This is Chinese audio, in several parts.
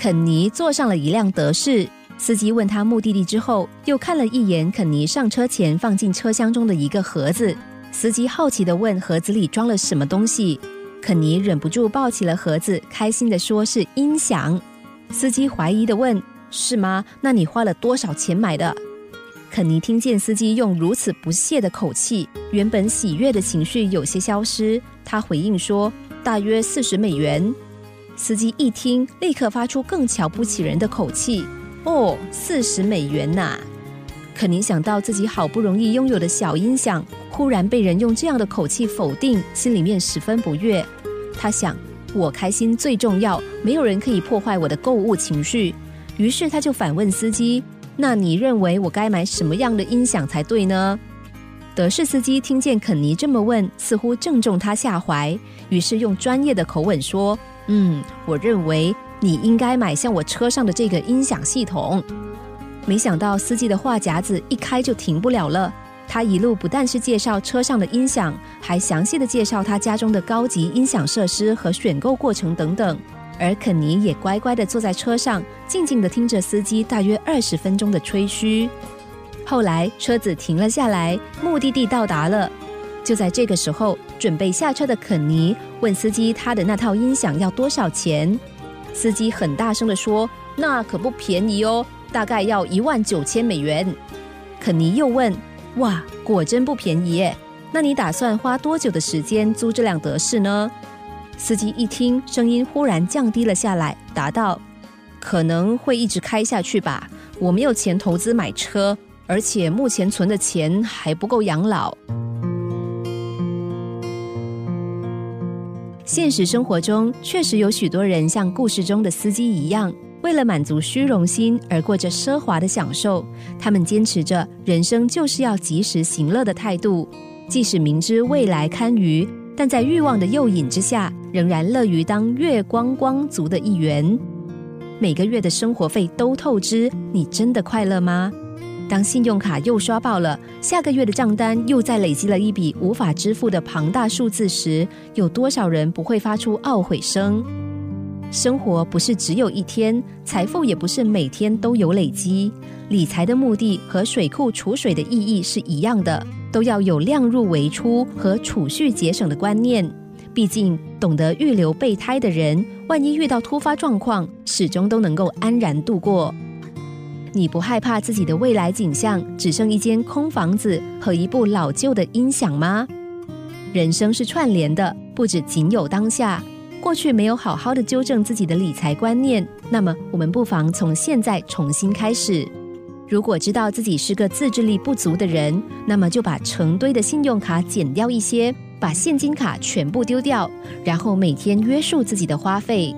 肯尼坐上了一辆德士，司机问他目的地之后，又看了一眼肯尼上车前放进车厢中的一个盒子。司机好奇的问：“盒子里装了什么东西？”肯尼忍不住抱起了盒子，开心的说：“是音响。”司机怀疑的问：“是吗？那你花了多少钱买的？”肯尼听见司机用如此不屑的口气，原本喜悦的情绪有些消失。他回应说：“大约四十美元。”司机一听，立刻发出更瞧不起人的口气：“哦，四十美元呐！”肯尼想到自己好不容易拥有的小音响，忽然被人用这样的口气否定，心里面十分不悦。他想：“我开心最重要，没有人可以破坏我的购物情绪。”于是他就反问司机：“那你认为我该买什么样的音响才对呢？”德士司机听见肯尼这么问，似乎正中他下怀，于是用专业的口吻说。嗯，我认为你应该买像我车上的这个音响系统。没想到司机的话匣子一开就停不了了。他一路不但是介绍车上的音响，还详细的介绍他家中的高级音响设施和选购过程等等。而肯尼也乖乖的坐在车上，静静的听着司机大约二十分钟的吹嘘。后来车子停了下来，目的地到达了。就在这个时候，准备下车的肯尼问司机：“他的那套音响要多少钱？”司机很大声的说：“那可不便宜哦，大概要一万九千美元。”肯尼又问：“哇，果真不便宜耶？那你打算花多久的时间租这辆德士呢？”司机一听，声音忽然降低了下来，答道：“可能会一直开下去吧。我没有钱投资买车，而且目前存的钱还不够养老。”现实生活中，确实有许多人像故事中的司机一样，为了满足虚荣心而过着奢华的享受。他们坚持着人生就是要及时行乐的态度，即使明知未来堪虞，但在欲望的诱引之下，仍然乐于当月光光族的一员。每个月的生活费都透支，你真的快乐吗？当信用卡又刷爆了，下个月的账单又再累积了一笔无法支付的庞大数字时，有多少人不会发出懊悔声？生活不是只有一天，财富也不是每天都有累积。理财的目的和水库储水的意义是一样的，都要有量入为出和储蓄节省的观念。毕竟，懂得预留备胎的人，万一遇到突发状况，始终都能够安然度过。你不害怕自己的未来景象只剩一间空房子和一部老旧的音响吗？人生是串联的，不止仅有当下。过去没有好好的纠正自己的理财观念，那么我们不妨从现在重新开始。如果知道自己是个自制力不足的人，那么就把成堆的信用卡减掉一些，把现金卡全部丢掉，然后每天约束自己的花费。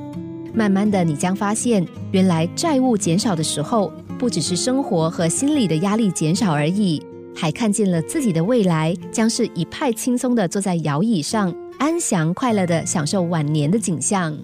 慢慢的，你将发现，原来债务减少的时候。不只是生活和心理的压力减少而已，还看见了自己的未来将是一派轻松的坐在摇椅上，安详快乐的享受晚年的景象。